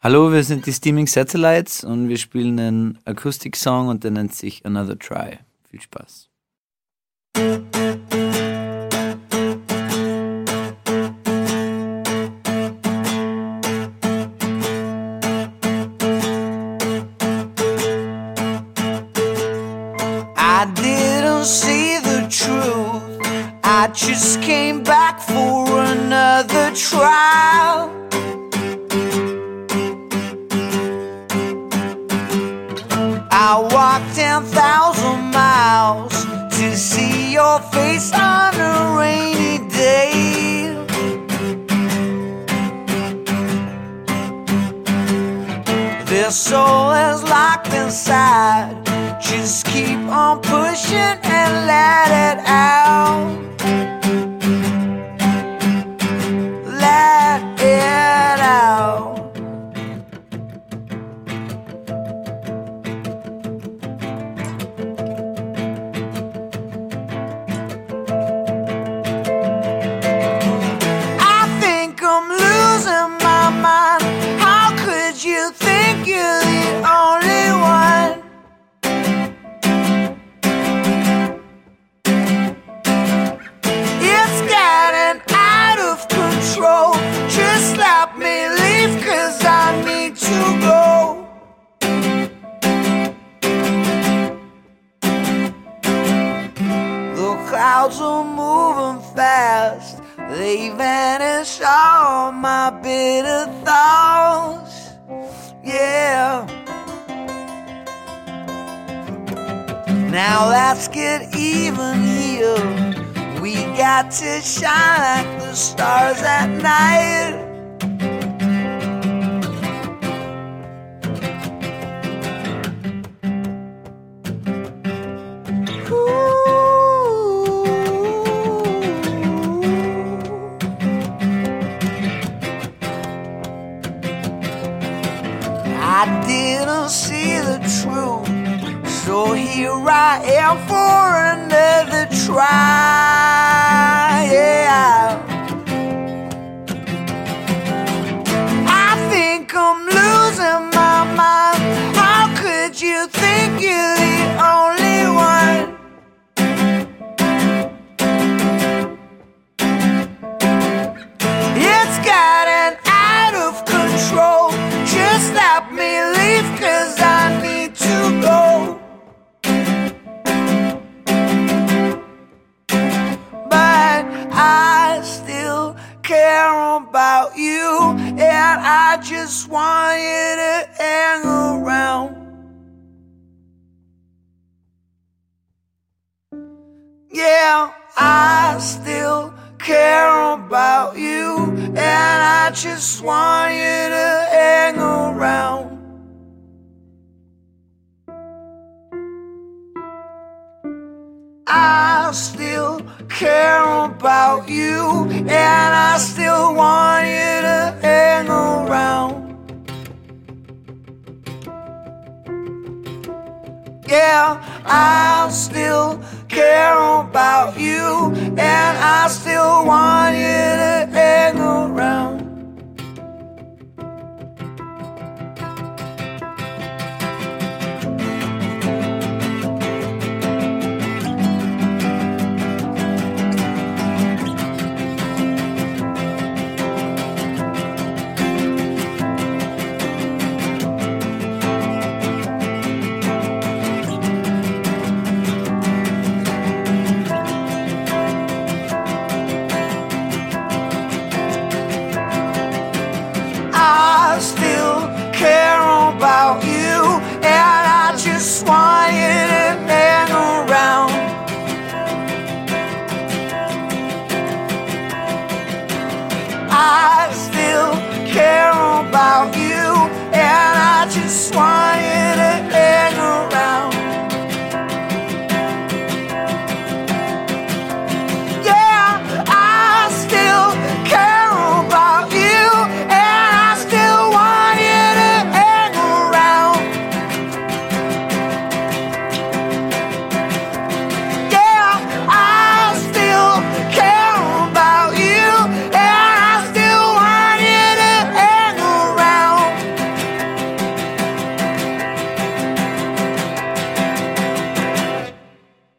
Hallo, wir sind die Steaming Satellites und wir spielen einen Akustik-Song und der nennt sich Another Try. Viel Spaß. I didn't see the truth. I just came back for another trial. Walked 10,000 miles to see your face on a rainy day. Their soul is locked inside. Just keep on pushing and let it out. Clouds are moving fast. They vanish all my bitter thoughts. Yeah. Now let's get even here. We got to shine like the stars at night. I didn't see the truth, so here I am for another try. Yeah. I think I'm losing my mind. How could you think you're about you, and I just want you to hang around. Yeah, I still care about you, and I just want you to hang around. I still care about you, and I still want you to hang around. Yeah, I still care about you, and I still want